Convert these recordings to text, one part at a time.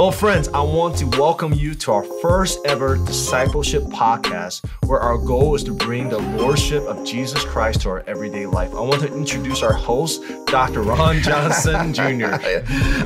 Well, friends, I want to welcome you to our first ever discipleship podcast, where our goal is to bring the Lordship of Jesus Christ to our everyday life. I want to introduce our host, Dr. Ron Johnson Jr.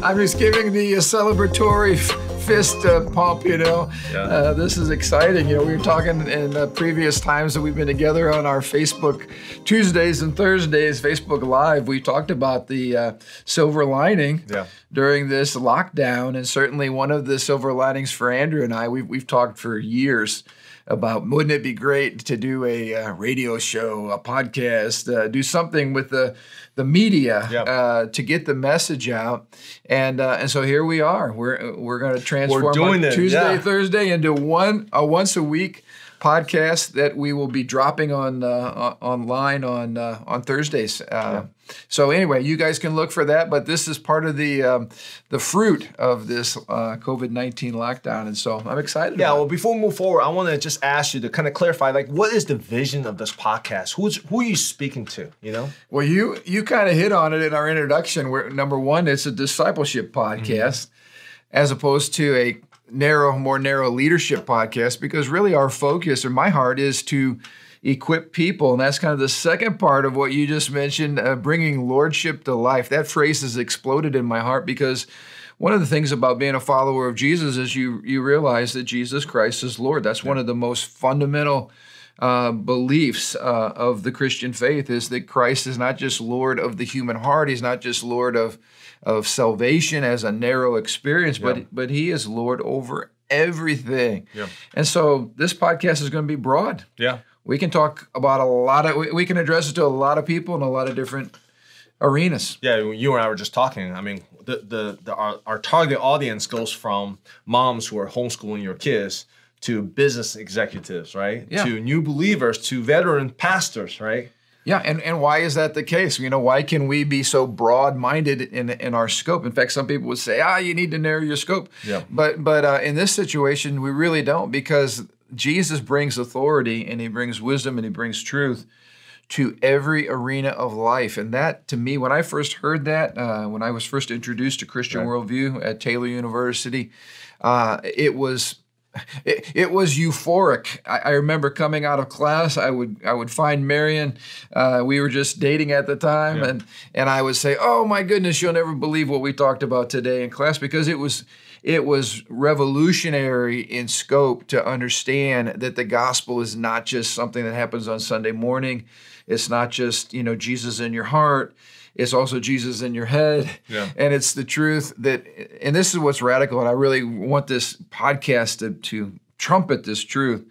I'm just giving the uh, celebratory fist uh, pump, you know. Yeah. Uh, this is exciting. You know, we were talking in uh, previous times that we've been together on our Facebook Tuesdays and Thursdays, Facebook Live. We talked about the uh, silver lining yeah. during this lockdown. And certainly one of the silver linings for Andrew and I, we've, we've talked for years about wouldn't it be great to do a uh, radio show, a podcast, uh, do something with the the media yep. uh, to get the message out, and uh, and so here we are. We're we're going to transform Tuesday, yeah. Thursday into one a once a week podcast that we will be dropping on uh, online on uh, on Thursdays. Uh, yeah. So anyway, you guys can look for that. But this is part of the um, the fruit of this uh, COVID nineteen lockdown, and so I'm excited. Yeah. well, before we move forward, I want to just ask you to kind of clarify, like, what is the vision of this podcast? Who's who are you speaking to? You know. Well, you you kind of hit on it in our introduction. Where number one, it's a discipleship podcast. Mm-hmm. As opposed to a narrow, more narrow leadership podcast because really our focus or my heart is to equip people. And that's kind of the second part of what you just mentioned, uh, bringing lordship to life. That phrase has exploded in my heart because one of the things about being a follower of Jesus is you you realize that Jesus Christ is Lord. That's one of the most fundamental uh, beliefs uh, of the Christian faith is that Christ is not just Lord of the human heart. He's not just Lord of of salvation as a narrow experience, yeah. but but He is Lord over everything. Yeah. And so this podcast is going to be broad. Yeah. We can talk about a lot of we can address it to a lot of people in a lot of different arenas. Yeah, you and I were just talking. I mean, the the, the our, our target audience goes from moms who are homeschooling your kids to business executives, right? Yeah. To new believers, to veteran pastors, right? Yeah, and, and why is that the case? You know, why can we be so broad minded in in our scope? In fact, some people would say, ah, you need to narrow your scope. Yeah. But but uh, in this situation, we really don't because Jesus brings authority and he brings wisdom and he brings truth to every arena of life. And that, to me, when I first heard that, uh, when I was first introduced to Christian right. worldview at Taylor University, uh, it was it, it was euphoric. I, I, remember coming out of class, I would I would find Marion. Uh, we were just dating at the time, yeah. and and I would say, "Oh my goodness, you'll never believe what we talked about today in class," because it was it was revolutionary in scope to understand that the gospel is not just something that happens on Sunday morning. It's not just you know Jesus in your heart it's also Jesus in your head. Yeah. And it's the truth that, and this is what's radical, and I really want this podcast to, to trumpet this truth.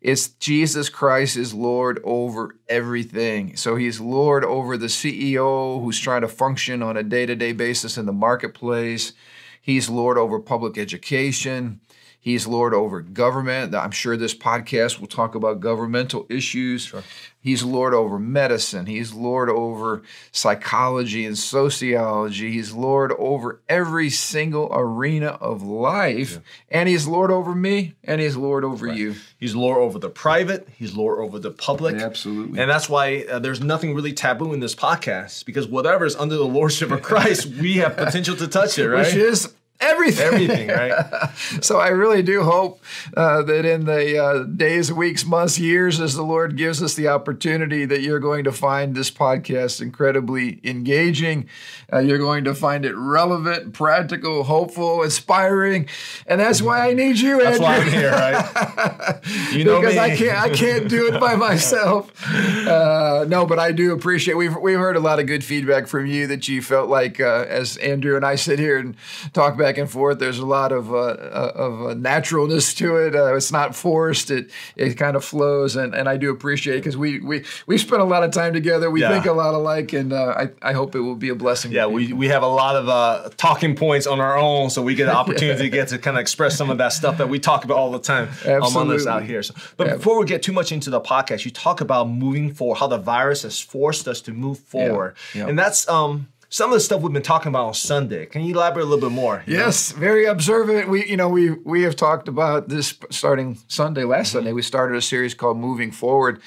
It's Jesus Christ is Lord over everything. So he's Lord over the CEO who's trying to function on a day to day basis in the marketplace. He's Lord over public education. He's Lord over government. I'm sure this podcast will talk about governmental issues. Sure. He's Lord over medicine. He's Lord over psychology and sociology. He's Lord over every single arena of life. Yeah. And He's Lord over me and He's Lord over right. you. He's Lord over the private. He's Lord over the public. Absolutely. And that's why uh, there's nothing really taboo in this podcast because whatever is under the Lordship of Christ, we have potential to touch it, right? Which is everything. Everything, right? so I really do hope uh, that in the uh, days, weeks, months, years, as the Lord gives us the opportunity, that you're going to find this podcast incredibly engaging. Uh, you're going to find it relevant, practical, hopeful, inspiring, and that's why I need you, Andrew. That's why I'm here, right? you know because me. I can't, I can't do it by myself. Uh, no, but I do appreciate. We've we've heard a lot of good feedback from you that you felt like uh, as Andrew and I sit here and talk back and forth. There's a lot of uh, uh of naturalness to it. Uh, it's not forced. It it kind of flows, and, and I do appreciate it because we we we spent a lot of time together. We yeah. think a lot alike, and uh, I I hope it will be a blessing. Yeah, we we have a lot of talking points on our own, so we get an opportunity to get to kind of express some of that stuff that we talk about all the time among us out here. So, but yeah. before we get too much into the podcast, you talk about moving forward, how the virus has forced us to move forward, yeah. and that's um some of the stuff we've been talking about on Sunday. Can you elaborate a little bit more? Yes, know? very observant. We, you know, we we have talked about this starting Sunday, last mm-hmm. Sunday. We started a series called Moving Forward,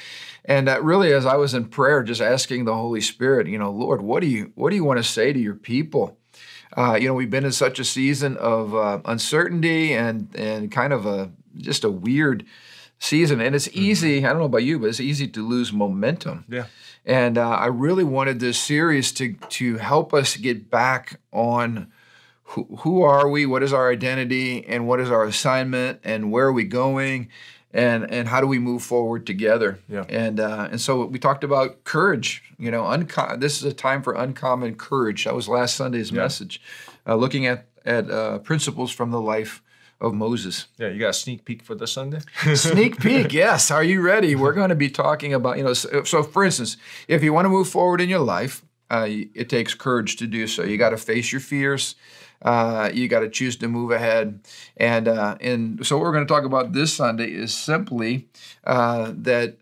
and that really, as I was in prayer, just asking the Holy Spirit, you know, Lord, what do you what do you want to say to your people? Uh, you know, we've been in such a season of uh, uncertainty and and kind of a just a weird season, and it's mm-hmm. easy. I don't know about you, but it's easy to lose momentum. Yeah. And uh, I really wanted this series to to help us get back on who, who are we, what is our identity, and what is our assignment, and where are we going, and and how do we move forward together? Yeah. And uh, and so we talked about courage. You know, unco- this is a time for uncommon courage. That was last Sunday's yeah. message, uh, looking at at uh, principles from the life of Moses. Yeah, you got a sneak peek for this Sunday? sneak peek, yes. Are you ready? We're going to be talking about, you know, so, so for instance, if you want to move forward in your life, uh, it takes courage to do so. You got to face your fears. Uh, you got to choose to move ahead. And, uh, and so, what we're going to talk about this Sunday is simply uh, that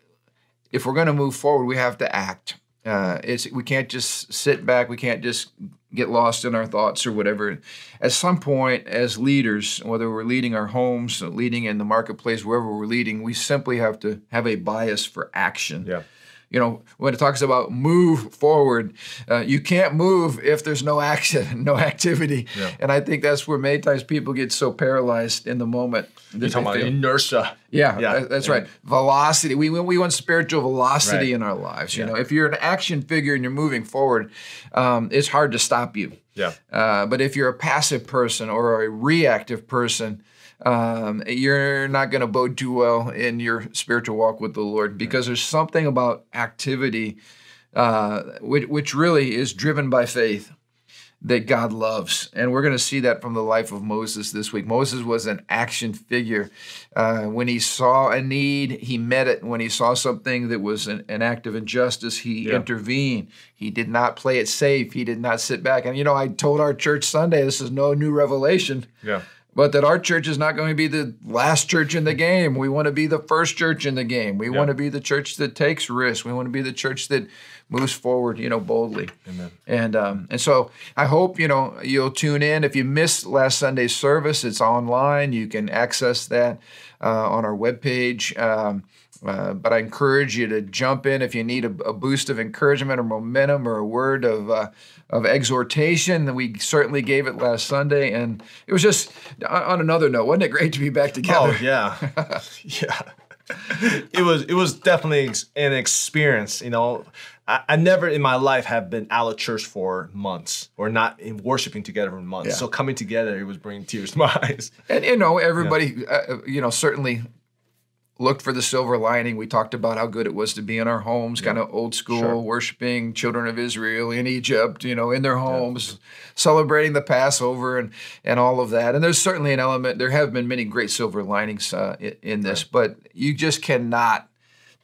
if we're going to move forward, we have to act. Uh, it's we can't just sit back. We can't just get lost in our thoughts or whatever. At some point, as leaders, whether we're leading our homes, leading in the marketplace, wherever we're leading, we simply have to have a bias for action. Yeah you know, when it talks about move forward, uh, you can't move if there's no action, no activity. Yeah. And I think that's where many times people get so paralyzed in the moment. You're talking about inertia. Yeah, yeah. that's right. Velocity. We, we want spiritual velocity right. in our lives. You yeah. know, if you're an action figure and you're moving forward, um, it's hard to stop you. Yeah. Uh, but if you're a passive person or a reactive person, um, you're not going to bode too well in your spiritual walk with the Lord because there's something about activity uh, which, which really is driven by faith that God loves. And we're going to see that from the life of Moses this week. Moses was an action figure. Uh, when he saw a need, he met it. When he saw something that was an, an act of injustice, he yeah. intervened. He did not play it safe. He did not sit back. And, you know, I told our church Sunday, this is no new revelation. Yeah but that our church is not going to be the last church in the game. We want to be the first church in the game. We yep. want to be the church that takes risks. We want to be the church that moves forward, you know, boldly. Amen. And um, and so I hope you know you'll tune in. If you missed last Sunday's service, it's online. You can access that uh, on our webpage. Um, uh, but I encourage you to jump in if you need a, a boost of encouragement or momentum or a word of uh, of exhortation. We certainly gave it last Sunday, and it was just on another note. Wasn't it great to be back together? Oh yeah, yeah. it was it was definitely an experience. You know, I, I, never in my life have been out of church for months or not in worshiping together for months. Yeah. So coming together, it was bringing tears to my eyes. And you know, everybody, yeah. uh, you know, certainly looked for the silver lining. We talked about how good it was to be in our homes, yeah. kind of old school, sure. worshiping children of Israel in Egypt, you know, in their homes, yeah. celebrating the Passover and and all of that. And there's certainly an element. There have been many great silver linings uh, in, in, this, right. but you just cannot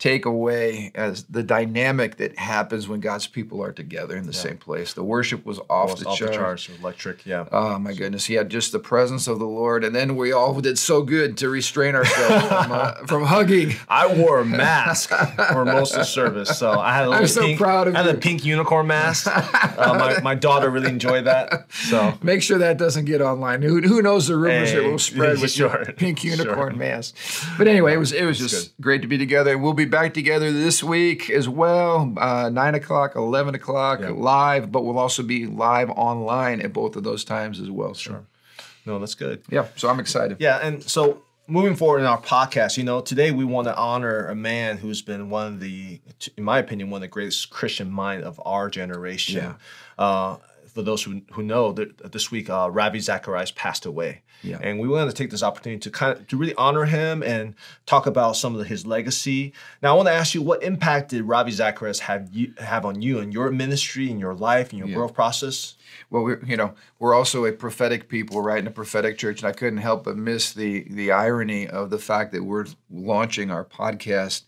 take away as the dynamic that happens when God's people are together in the yeah. same place. The worship was off, the, off chart. the charts, electric. Yeah. Oh my goodness, he had just the presence of the Lord, and then we all did so good to restrain ourselves from, uh, from, hugging. I wore a mask for most of the service, so I had a little I'm so pink, proud of I had you. a pink unicorn mask. uh, my, my daughter really enjoyed that. So make sure that doesn't get online. Who, who knows the rumors hey, that will spread with sure. pink unicorn sure. mask? But anyway, it was it was just good. great to be together. We'll be back together this week as well, uh, 9 o'clock, 11 o'clock yeah. live, but we'll also be live online at both of those times as well. Sure. No, that's good. Yeah, so I'm excited. Yeah, and so moving forward in our podcast, you know, today we want to honor a man who's been one of the, in my opinion, one of the greatest Christian mind of our generation. Yeah. Uh, for those who, who know, that this week uh, Ravi Zacharias passed away. Yeah. And we wanted to take this opportunity to kind of to really honor him and talk about some of his legacy. Now, I want to ask you, what impact did Ravi Zacharias have you have on you and your ministry and your life and your yeah. growth process? Well, we you know we're also a prophetic people, right? In a prophetic church, and I couldn't help but miss the the irony of the fact that we're launching our podcast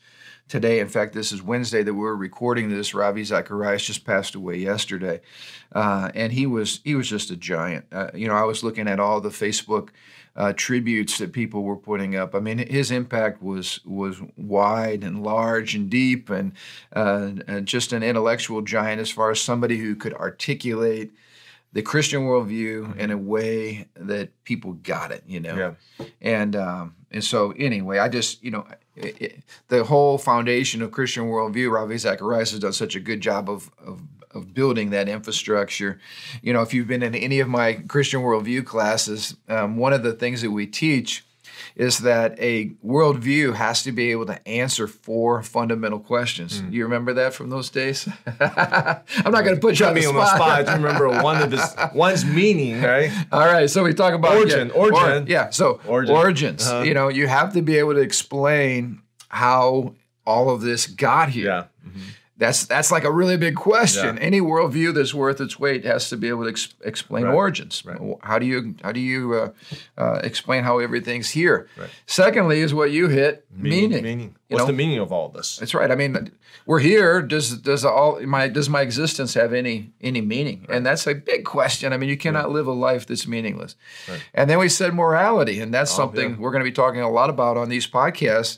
today. In fact, this is Wednesday that we're recording this. Ravi Zacharias just passed away yesterday, uh, and he was he was just a giant. Uh, you know, I was looking at all the Facebook uh, tributes that people were putting up. I mean, his impact was was wide and large and deep, and, uh, and just an intellectual giant as far as somebody who could articulate the Christian worldview in a way that people got it, you know. Yeah. And um, and so anyway, I just you know the whole foundation of Christian worldview, Ravi Zacharias has done such a good job of of of building that infrastructure. You know, if you've been in any of my Christian worldview classes, um, one of the things that we teach is that a worldview has to be able to answer four fundamental questions. Mm. You remember that from those days? I'm not going to put you on the spot. On the spot. I remember one of this one's meaning, right? All right, so we talk about origin, yeah, origin, or, yeah. So origin. origins. Uh-huh. You know, you have to be able to explain how all of this got here. Yeah. Mm-hmm. That's that's like a really big question. Yeah. Any worldview that's worth its weight has to be able to ex- explain right. origins. Right. How do you how do you uh, uh, explain how everything's here? Right. Secondly, is what you hit meaning. Meaning. meaning. What's know? the meaning of all this? That's right. I mean, we're here. Does does all my does my existence have any any meaning? And that's a big question. I mean, you cannot live a life that's meaningless. And then we said morality, and that's oh, something yeah. we're going to be talking a lot about on these podcasts.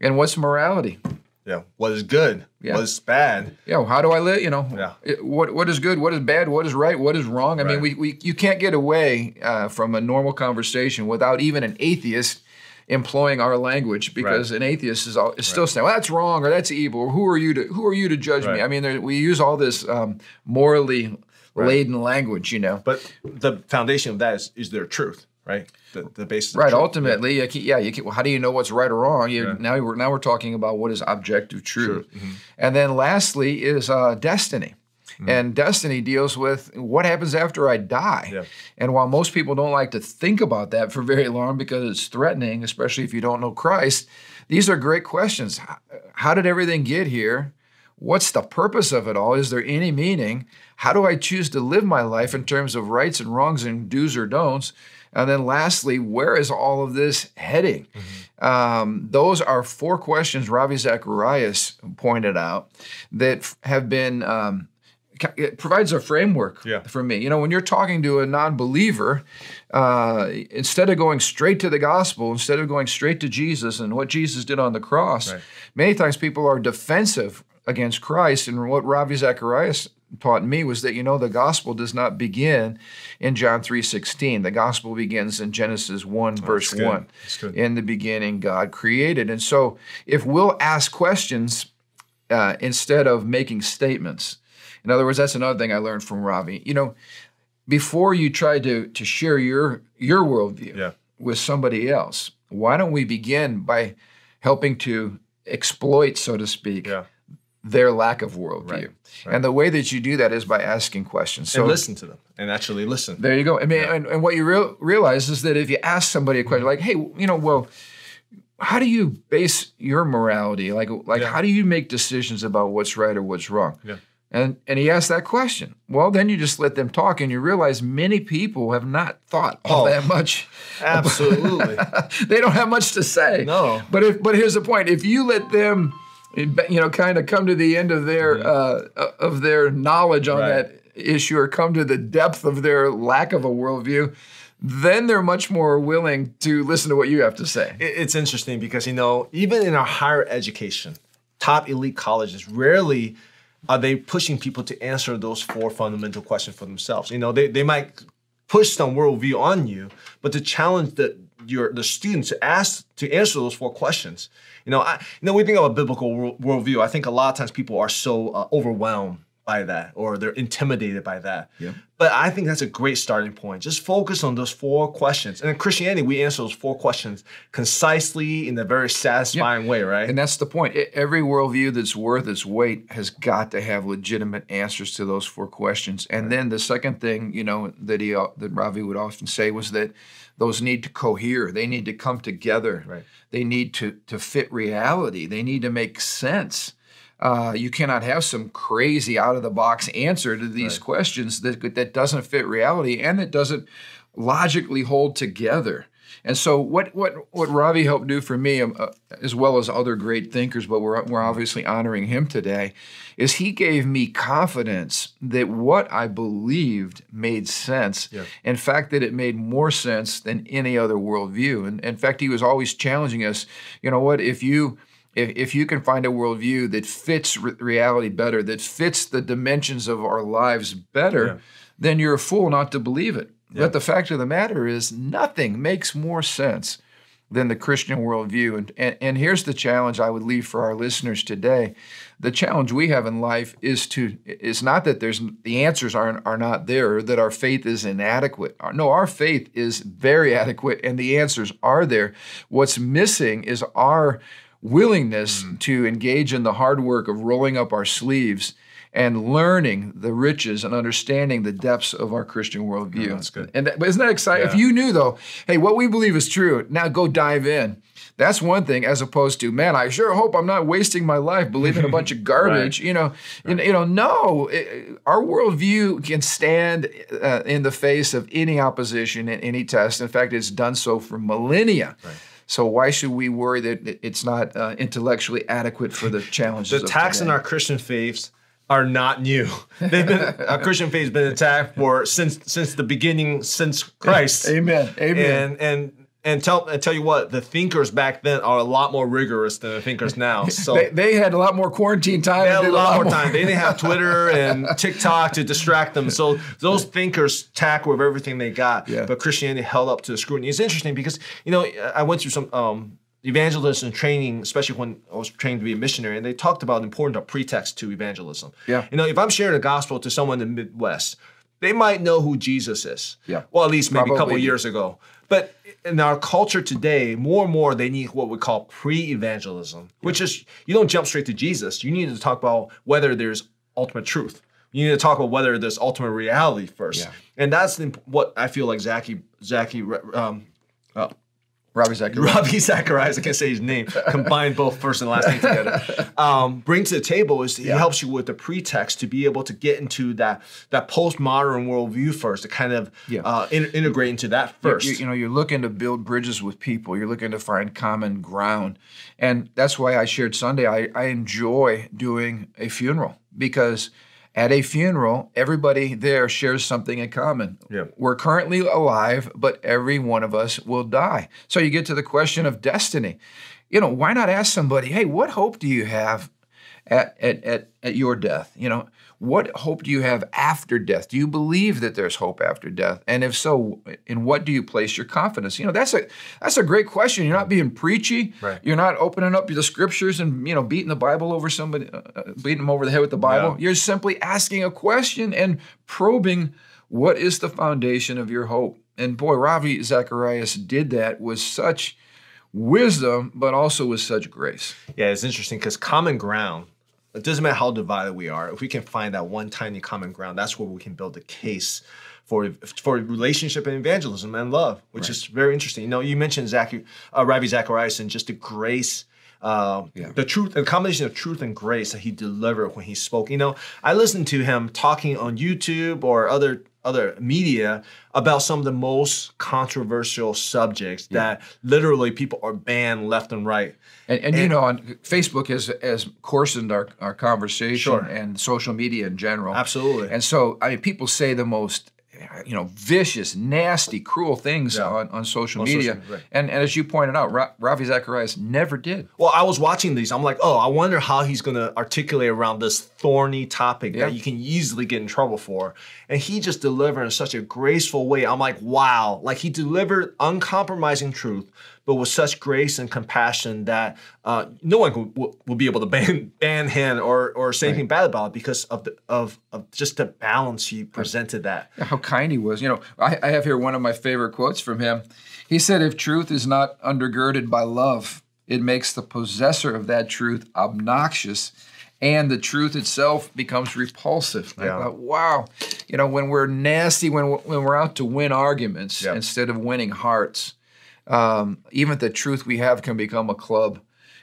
And what's morality? Yeah. What is good? Yeah. What is bad? Yeah. How do I live? You know. Yeah. It, what What is good? What is bad? What is right? What is wrong? I right. mean, we, we you can't get away uh, from a normal conversation without even an atheist employing our language because right. an atheist is, all, is still right. saying, "Well, that's wrong or that's evil." Or, who are you to Who are you to judge me? I mean, there, we use all this um, morally laden language, you know. But the foundation of that is is there truth right? The, the basis. Right. Ultimately, yeah. yeah you can, well, how do you know what's right or wrong? You, yeah. Now we're now we're talking about what is objective truth, mm-hmm. and then lastly is uh, destiny. Mm-hmm. And destiny deals with what happens after I die. Yeah. And while most people don't like to think about that for very long because it's threatening, especially if you don't know Christ, these are great questions. How did everything get here? What's the purpose of it all? Is there any meaning? How do I choose to live my life in terms of rights and wrongs and do's or don'ts? And then lastly, where is all of this heading? Mm-hmm. Um, those are four questions Ravi Zacharias pointed out that have been. Um, it provides a framework yeah. for me. You know, when you're talking to a non-believer, uh, instead of going straight to the gospel, instead of going straight to Jesus and what Jesus did on the cross, right. many times people are defensive against Christ. And what Ravi Zacharias taught me was that you know the gospel does not begin in John 3:16. The gospel begins in Genesis 1 oh, verse 1. In the beginning God created. And so if we'll ask questions uh, instead of making statements. In other words, that's another thing I learned from Ravi. You know, before you try to to share your your worldview yeah. with somebody else, why don't we begin by helping to exploit, so to speak, yeah their lack of worldview. Right, right. And the way that you do that is by asking questions. So and listen to them and actually listen. There you go. I mean, yeah. and, and, what you real, realize is that if you ask somebody a question like, hey, you know, well, how do you base your morality? Like, like yeah. how do you make decisions about what's right or what's wrong? Yeah. And, and he asked that question. Well, then you just let them talk, and you realize many people have not thought all oh, that much. Absolutely, they don't have much to say. No, but if but here's the point: if you let them you know, kind of come to the end of their mm-hmm. uh, of their knowledge on right. that issue, or come to the depth of their lack of a worldview, then they're much more willing to listen to what you have to say. It's interesting because you know, even in our higher education, top elite colleges rarely are they pushing people to answer those four fundamental questions for themselves. You know, they, they might push some worldview on you, but to challenge the your the students to ask to answer those four questions you know, I, you know, we think of a biblical world, worldview. I think a lot of times people are so uh, overwhelmed by that or they're intimidated by that. Yeah. But I think that's a great starting point. Just focus on those four questions. And in Christianity, we answer those four questions concisely in a very satisfying yeah. way, right? And that's the point. Every worldview that's worth its weight has got to have legitimate answers to those four questions. And right. then the second thing, you know, that he uh, that Ravi would often say was that those need to cohere. They need to come together. Right. They need to to fit reality. They need to make sense. Uh, you cannot have some crazy out of the box answer to these right. questions that that doesn't fit reality and that doesn't logically hold together. And so, what what what Ravi helped do for me, um, uh, as well as other great thinkers, but we're we're obviously honoring him today, is he gave me confidence that what I believed made sense. Yeah. In fact, that it made more sense than any other worldview. And in fact, he was always challenging us. You know what? If you if, if you can find a worldview that fits re- reality better, that fits the dimensions of our lives better, yeah. then you're a fool not to believe it. Yeah. But the fact of the matter is, nothing makes more sense than the Christian worldview. And, and, and here's the challenge I would leave for our listeners today. The challenge we have in life is to is not that there's the answers are are not there, that our faith is inadequate. No, our faith is very adequate and the answers are there. What's missing is our willingness mm. to engage in the hard work of rolling up our sleeves and learning the riches and understanding the depths of our Christian worldview. that's good. And isn't that exciting? Yeah. If you knew though, hey, what we believe is true, now go dive in. That's one thing, as opposed to, man, I sure hope I'm not wasting my life believing a bunch of garbage. right. You know, right. you know, no, it, our worldview can stand uh, in the face of any opposition and any test. In fact, it's done so for millennia. Right. So why should we worry that it's not uh, intellectually adequate for the challenges? the attacks on our Christian faiths are not new. They've been a Christian faith has been attacked for since since the beginning, since Christ. Amen. Amen. And and and tell and tell you what, the thinkers back then are a lot more rigorous than the thinkers now. So they, they had a lot more quarantine time. They had a lot, more time. They didn't have Twitter and TikTok to distract them. So those thinkers tack with everything they got. Yeah. But Christianity held up to the scrutiny. It's interesting because you know I went through some um, evangelism training, especially when I was trained to be a missionary, and they talked about the importance of pretext to evangelism. Yeah. You know, if I'm sharing the gospel to someone in the Midwest, they might know who Jesus is. Yeah. Well, at least maybe Probably. a couple years ago. But in our culture today, more and more they need what we call pre-evangelism, yeah. which is you don't jump straight to Jesus. You need to talk about whether there's ultimate truth. You need to talk about whether there's ultimate reality first. Yeah. And that's what I feel like Zaki Zaki um, uh, Ravi Zacharias. Ravi Zacharias, I can't say his name, combine both first and last name together. Um, bring to the table is he yeah. helps you with the pretext to be able to get into that that postmodern worldview first, to kind of yeah. uh, in, integrate into that first. You, you, know, you're looking to build bridges with people. You're looking to find common ground, and that's why I shared Sunday. I, I enjoy doing a funeral because at a funeral, everybody there shares something in common. Yeah. We're currently alive, but every one of us will die. So you get to the question of destiny. You know, why not ask somebody, hey, what hope do you have at, at, at, at your death? You know, what hope do you have after death? Do you believe that there's hope after death? And if so, in what do you place your confidence? You know, that's a that's a great question. You're not being preachy. Right. You're not opening up the scriptures and you know beating the Bible over somebody, uh, uh beating them over the head with the Bible. Yeah. You're simply asking a question and probing what is the foundation of your hope. And boy, Ravi Zacharias did that with such wisdom, but also with such grace. Yeah, it's interesting because common ground it doesn't matter how divided we are. If we can find that one tiny common ground, that's where we can build a case for for relationship and evangelism and love, which right. is very interesting. You know, you mentioned Zach, uh, Ravi Zacharias and just the grace. Uh, yeah. The truth, the combination of truth and grace that he delivered when he spoke. You know, I listened to him talking on YouTube or other other media about some of the most controversial subjects yeah. that literally people are banned left and right. And, and, and you know, on Facebook has has coarsened our, our conversation sure. and social media in general. Absolutely. And so, I mean, people say the most you know, vicious, nasty, cruel things yeah. on, on social on media. Social, right. and, and as you pointed out, Ra- Ravi Zacharias never did. Well, I was watching these. I'm like, oh, I wonder how he's going to articulate around this thorny topic yeah. that you can easily get in trouble for. And he just delivered in such a graceful way. I'm like, wow. Like he delivered uncompromising truth but with such grace and compassion that uh, no one will, will, be able to ban, ban him or, or say right. anything bad about it because of the of, of just the balance he presented that. How kind he was. You know, I, I have here one of my favorite quotes from him. He said, "If truth is not undergirded by love, it makes the possessor of that truth obnoxious." and the truth itself becomes repulsive. Yeah. Thought, wow, you know, when we're nasty, when we're, when we're out to win arguments yep. instead of winning hearts, um, even the truth we have can become a club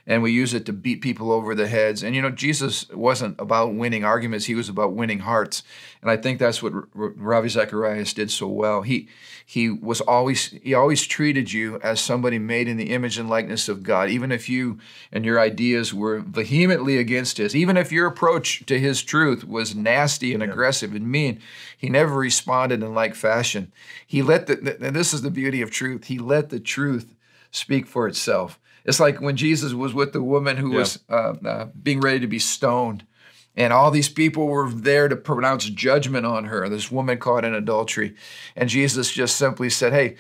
and we use it to beat people over the heads. And you know, Jesus wasn't about winning arguments; he was about winning hearts. And I think that's what R- Ravi Zacharias did so well. He he was always he always treated you as somebody made in the image and likeness of God, even if you and your ideas were vehemently against his. Even if your approach to his truth was nasty and yeah. aggressive and mean, he never responded in like fashion. He let the and this is the beauty of truth. He let the truth speak for itself. It's like when Jesus was with the woman who yeah. was uh, uh, being ready to be stoned, and all these people were there to pronounce judgment on her, this woman caught in adultery. And Jesus just simply said, Hey,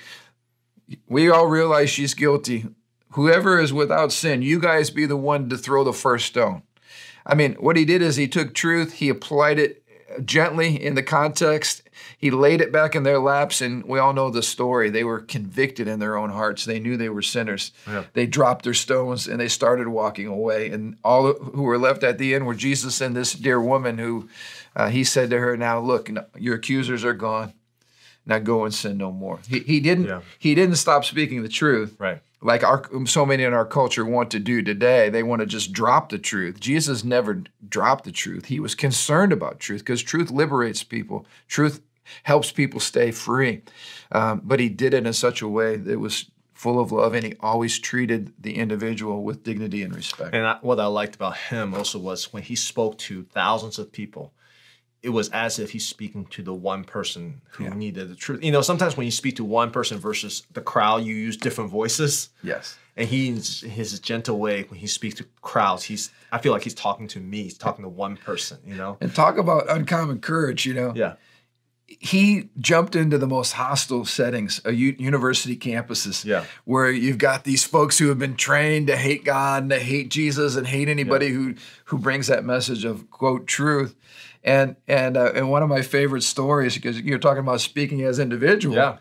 we all realize she's guilty. whoever is without sin, you guys be the one to throw the first stone. I mean, what he did is he took truth, he applied it gently in the context, he laid it back in their laps, and we all know the story. They were convicted in their own hearts. They knew they were sinners. Yeah. They dropped their stones and they started walking away. And all who were left at the end were Jesus and this dear woman who uh, he said to her, Now look, your accusers are gone. Now go and sin no more. He, he didn't yeah. he didn't stop speaking the truth. Right like our so many in our culture want to do today they want to just drop the truth jesus never dropped the truth he was concerned about truth because truth liberates people truth helps people stay free um, but he did it in such a way that was full of love and he always treated the individual with dignity and respect and I, what i liked about him also was when he spoke to thousands of people it was as if he's speaking to the one person who yeah. needed the truth. You know, sometimes when you speak to one person versus the crowd, you use different voices. Yes. And he's his gentle way when he speaks to crowds, he's I feel like he's talking to me. He's talking to one person, you know. And talk about uncommon courage, you know. Yeah. He jumped into the most hostile settings, uh, university campuses, yeah. where you've got these folks who have been trained to hate God and to hate Jesus and hate anybody yeah. who who brings that message of quote truth and and uh, and one of my favorite stories because you're talking about speaking as individual. Yeah.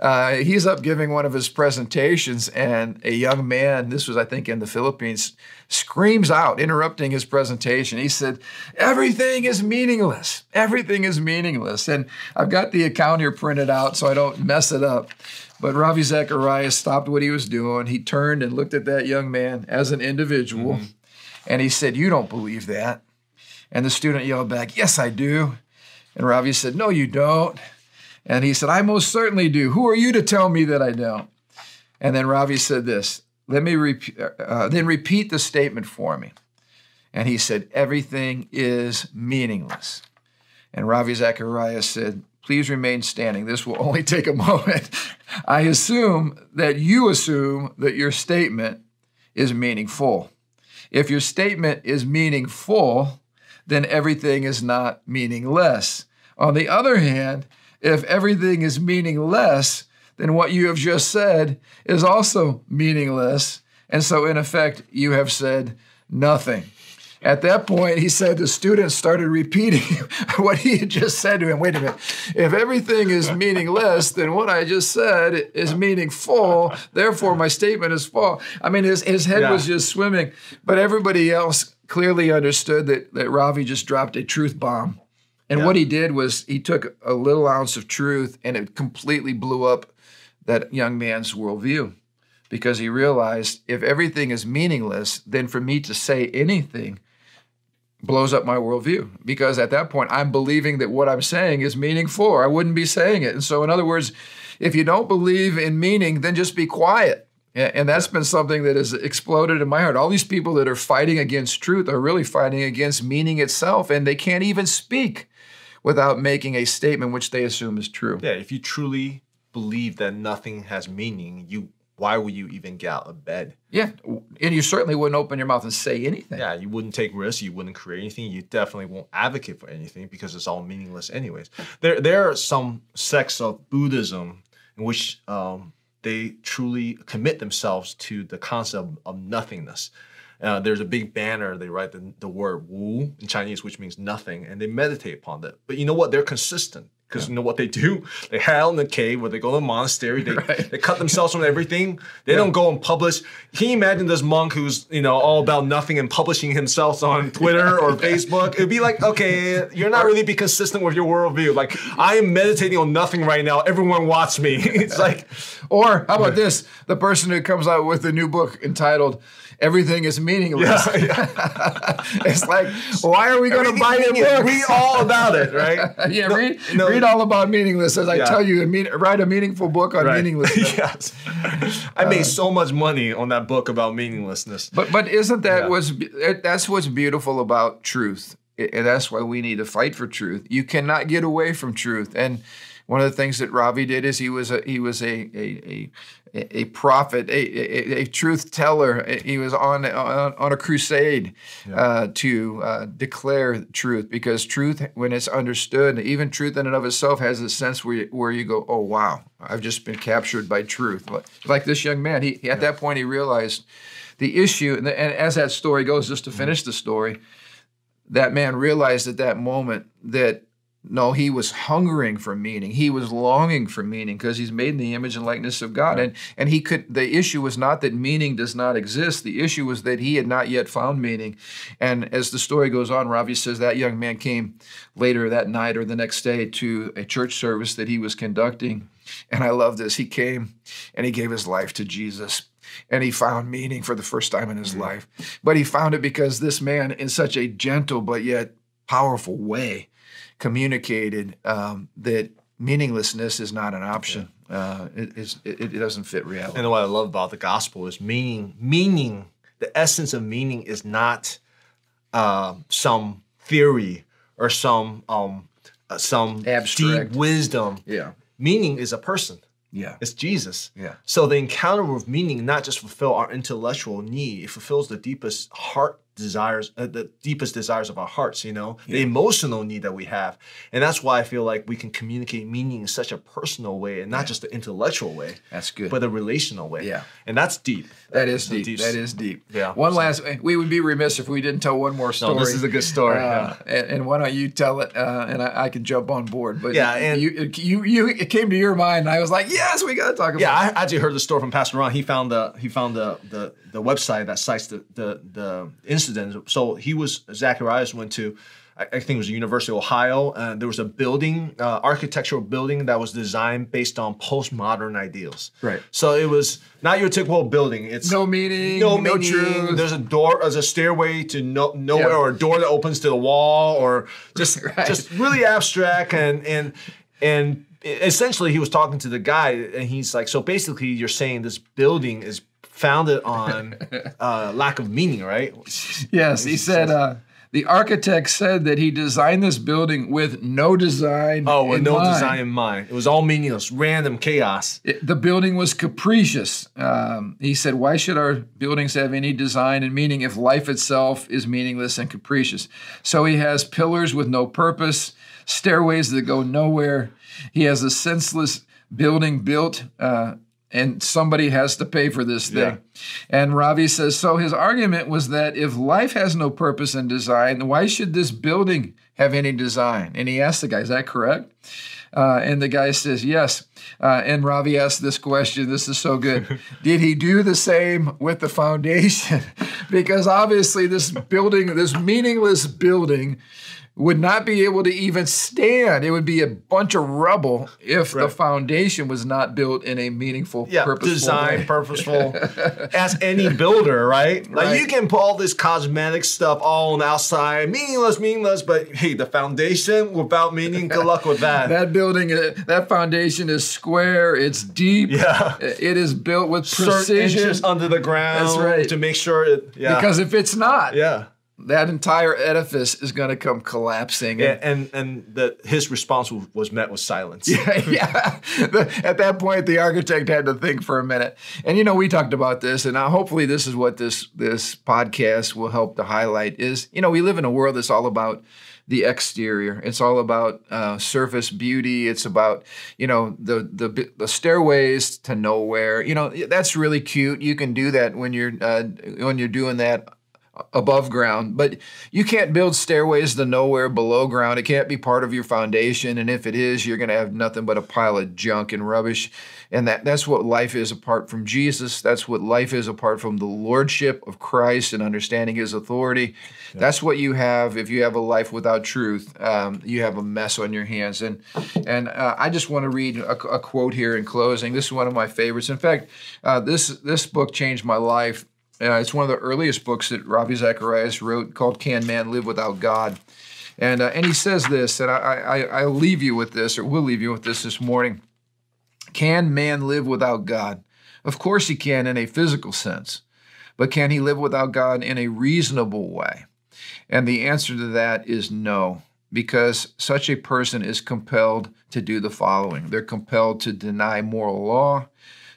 Uh, he's up giving one of his presentations, and a young man, this was, I think, in the Philippines, screams out, interrupting his presentation. He said, Everything is meaningless. Everything is meaningless. And I've got the account here printed out so I don't mess it up. But Ravi Zacharias stopped what he was doing. He turned and looked at that young man as an individual, mm-hmm. and he said, You don't believe that. And the student yelled back, Yes, I do. And Ravi said, No, you don't. And he said, I most certainly do. Who are you to tell me that I don't? And then Ravi said this, let me repeat, uh, then repeat the statement for me. And he said, everything is meaningless. And Ravi Zacharias said, please remain standing. This will only take a moment. I assume that you assume that your statement is meaningful. If your statement is meaningful, then everything is not meaningless. On the other hand, if everything is meaningless, then what you have just said is also meaningless. And so, in effect, you have said nothing. At that point, he said the students started repeating what he had just said to him. Wait a minute. If everything is meaningless, then what I just said is meaningful. Therefore, my statement is false. I mean, his, his head yeah. was just swimming, but everybody else clearly understood that, that Ravi just dropped a truth bomb. And yeah. what he did was he took a little ounce of truth and it completely blew up that young man's worldview because he realized if everything is meaningless, then for me to say anything blows up my worldview because at that point I'm believing that what I'm saying is meaningful. I wouldn't be saying it. And so, in other words, if you don't believe in meaning, then just be quiet. And that's been something that has exploded in my heart. All these people that are fighting against truth are really fighting against meaning itself, and they can't even speak without making a statement which they assume is true. Yeah, if you truly believe that nothing has meaning, you why would you even get out of bed? Yeah, and you certainly wouldn't open your mouth and say anything. Yeah, you wouldn't take risks. You wouldn't create anything. You definitely won't advocate for anything because it's all meaningless, anyways. There, there are some sects of Buddhism in which um, they truly commit themselves to the concept of nothingness. Uh, there's a big banner. They write the, the word "wu" in Chinese, which means nothing, and they meditate upon that. But you know what? They're consistent because yeah. you know what they do? They hide in the cave where they go to the monastery. They, right. they cut themselves from everything. They yeah. don't go and publish. Can you imagine this monk who's you know all about nothing and publishing himself on Twitter or Facebook? It'd be like, okay, you're not really be consistent with your worldview. Like I am meditating on nothing right now. Everyone watch me. it's like, or how about this? The person who comes out with a new book entitled everything is meaningless. Yeah, yeah. it's like, why are we going to buy your book? Read all about it, right? yeah, no, read, no. read all about meaningless. As I yeah. tell you, mean, write a meaningful book on right. meaninglessness. yes, I made uh, so much money on that book about meaninglessness. But but isn't that what's that's what's beautiful about truth? And that's why we need to fight for truth. You cannot get away from truth. And One of the things that Ravi did is he was a he was a a, a, a prophet, a, a, a, truth teller. He was on on, on a crusade yeah. uh, to uh, declare truth because truth, when it's understood, even truth in and of itself has a sense where you, where you go, oh wow, I've just been captured by truth. Like this young man, he, at yeah. that point he realized the issue, and, and as that story goes, just to finish the story, that man realized at that moment that no, he was hungering for meaning. He was longing for meaning because he's made in the image and likeness of God. Right. And and he could the issue was not that meaning does not exist. The issue was that he had not yet found meaning. And as the story goes on, Ravi says that young man came later that night or the next day to a church service that he was conducting. And I love this. He came and he gave his life to Jesus and he found meaning for the first time in his mm-hmm. life. But he found it because this man, in such a gentle but yet powerful way, communicated um, that meaninglessness is not an option. Yeah. Uh, it, it, it, doesn't fit reality. And what I love about the gospel is meaning. Meaning, the essence of meaning is not uh, some theory or some um, uh, some Abstract. deep wisdom. Yeah, meaning is a person. Yeah. It's Jesus. Yeah. So the encounter with meaning not just fulfill our intellectual need, it fulfills the deepest heart desires uh, the deepest desires of our hearts you know yeah. the emotional need that we have and that's why i feel like we can communicate meaning in such a personal way and not yeah. just the intellectual way that's good but a relational way yeah and that's deep that is deep. deep. that is deep yeah one so. last we would be remiss if we didn't tell one more story no, this is a good story uh, yeah. and, and, why don't you tell it uh, and I, I, can jump on board but yeah and you you you it came to your mind and i was like yes we got to talk about it. yeah i actually heard the story from pastor ron he found the he found the the the website that cites the the, the incident. So he was Zacharias went to. I think it was the University of Ohio. Uh, there was a building, uh, architectural building that was designed based on postmodern ideals. Right. So it was not your typical building. It's no meaning, no, no meaning. truth. There's a door, there's a stairway to no, nowhere, yeah. or a door that opens to the wall, or just right. just really abstract and and and essentially he was talking to the guy and he's like, so basically you're saying this building is founded on uh, lack of meaning, right? Yes, he said. Uh, the architect said that he designed this building with no design. Oh, with no mind. design in mind. It was all meaningless, random chaos. It, the building was capricious. Um, he said, "Why should our buildings have any design and meaning if life itself is meaningless and capricious?" So he has pillars with no purpose, stairways that go nowhere. He has a senseless building built. Uh, and somebody has to pay for this thing. Yeah. And Ravi says so. His argument was that if life has no purpose and design, why should this building have any design? And he asked the guy, "Is that correct?" Uh, and the guy says, "Yes." Uh, and Ravi asked this question. This is so good. Did he do the same with the foundation? because obviously, this building, this meaningless building, would not be able to even stand. It would be a bunch of rubble if right. the foundation was not built in a meaningful, yeah, purposeful design, way. purposeful. As any builder, right? Like you can put all this cosmetic stuff all on the outside, meaningless, meaningless. But hey, the foundation without meaning. Good luck with that. that building, uh, that foundation is square. It's deep. Yeah, it is built with precision. Under the ground. That's right. To make sure it. Yeah. Because if it's not, yeah that entire edifice is going to come collapsing. Yeah, and and the, his response was met with silence. Yeah, yeah. At that point, the architect had to think for a minute. And you know, we talked about this, and now hopefully, this is what this this podcast will help to highlight. Is you know, we live in a world that's all about the exterior. It's all about uh, surface beauty. It's about you know the, the the stairways to nowhere. You know that's really cute. You can do that when you're uh, when you're doing that above ground, but you can't build stairways to nowhere below ground. It can't be part of your foundation, and if it is, you're going to have nothing but a pile of junk and rubbish. And that that's what life is apart from Jesus. That's what life is apart from the lordship of Christ and understanding His authority. Yeah. That's what you have if you have a life without truth. Um, you have a mess on your hands. And and uh, I just want to read a, a, quote here in closing. This is one of my favorites. In fact, uh, this this book changed my life uh, it's one of the earliest books that Ravi Zacharias wrote called Can Man Live Without God? And, uh, and he says this, and I, I, I leave you with this, or we'll leave you with this this morning. Can man live without God? Of course he can in a physical sense, but can he live without God in a reasonable way? And the answer to that is no. because such a person is compelled to do the following they're compelled to deny moral law,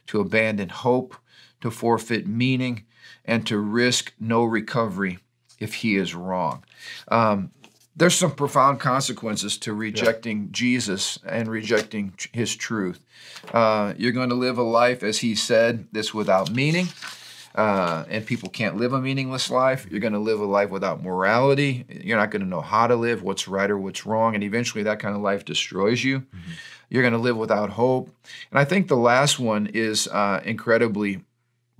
to abandon hope, to forfeit meaning, and to risk no recovery if he is wrong. Um, there's some profound consequences to rejecting yeah. Jesus and rejecting his truth. Uh, you're going to live a life, as he said, that's without meaning. Uh, and people can't live a meaningless life. You're going to live a life without morality. You're not going to know how to live, what's right or what's wrong. And eventually, that kind of life destroys you. Mm-hmm. You're going to live without hope. And I think the last one is uh, incredibly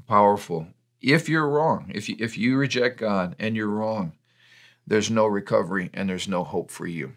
powerful. If you're wrong, if you, if you reject God and you're wrong, there's no recovery and there's no hope for you.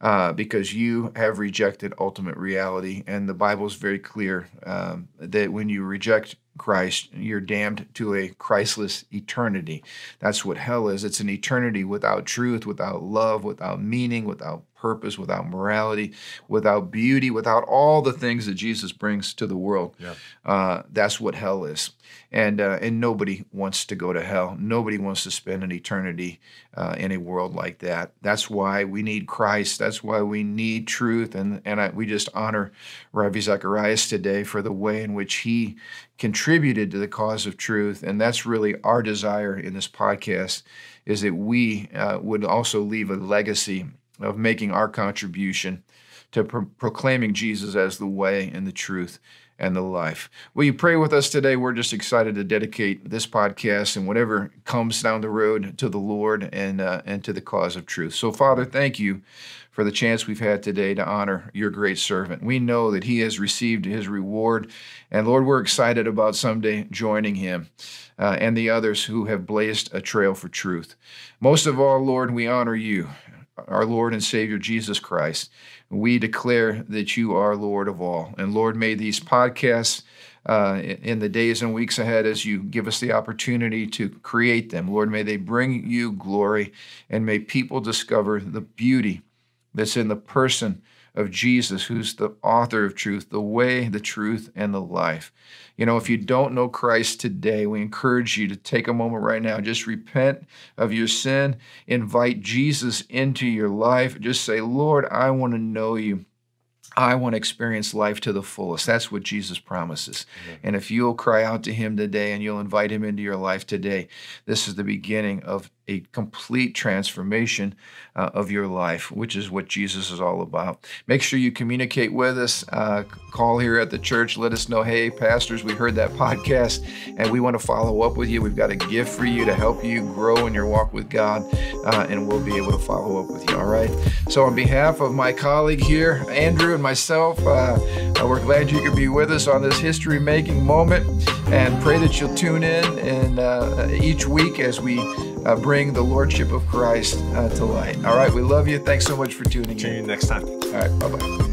Uh, because you have rejected ultimate reality. And the Bible is very clear um, that when you reject Christ, you're damned to a Christless eternity. That's what hell is. It's an eternity without truth, without love, without meaning, without purpose, without morality, without beauty, without all the things that Jesus brings to the world. Yeah. Uh, that's what hell is. And, uh, and nobody wants to go to hell. Nobody wants to spend an eternity uh, in a world like that. That's why we need Christ. That's why we need truth. And, and I, we just honor Ravi Zacharias today for the way in which he contributed to the cause of truth. And that's really our desire in this podcast is that we uh, would also leave a legacy of making our contribution to pro- proclaiming Jesus as the way and the truth and the life. Will you pray with us today? We're just excited to dedicate this podcast and whatever comes down the road to the Lord and uh, and to the cause of truth. So, Father, thank you for the chance we've had today to honor your great servant. We know that he has received his reward, and Lord, we're excited about someday joining him uh, and the others who have blazed a trail for truth. Most of all, Lord, we honor you our Lord and Savior Jesus Christ. We declare that you are Lord of all. And Lord, may these podcasts uh, in the days and weeks ahead as you give us the opportunity to create them, Lord, may they bring you glory and may people discover the beauty that's in the person of Jesus, who's the author of truth, the way, the truth, and the life. You know, if you don't know Christ today, we encourage you to take a moment right now. Just repent of your sin, invite Jesus into your life. Just say, Lord, I want to know you. I want to experience life to the fullest. That's what Jesus promises. Amen. And if you'll cry out to him today and you'll invite him into your life today, this is the beginning of a complete transformation uh, of your life, which is what Jesus is all about. Make sure you communicate with us. Uh, call here at the church. Let us know, hey, pastors, we heard that podcast and we want to follow up with you. We've got a gift for you to help you grow in your walk with God, uh, and we'll be able to follow up with you. All right. So, on behalf of my colleague here, Andrew, and myself, uh, uh, we're glad you could be with us on this history making moment and pray that you'll tune in and uh, each week as we uh, bring the Lordship of Christ uh, to light. All right, we love you. Thanks so much for tuning See in. See you next time. All right, bye bye.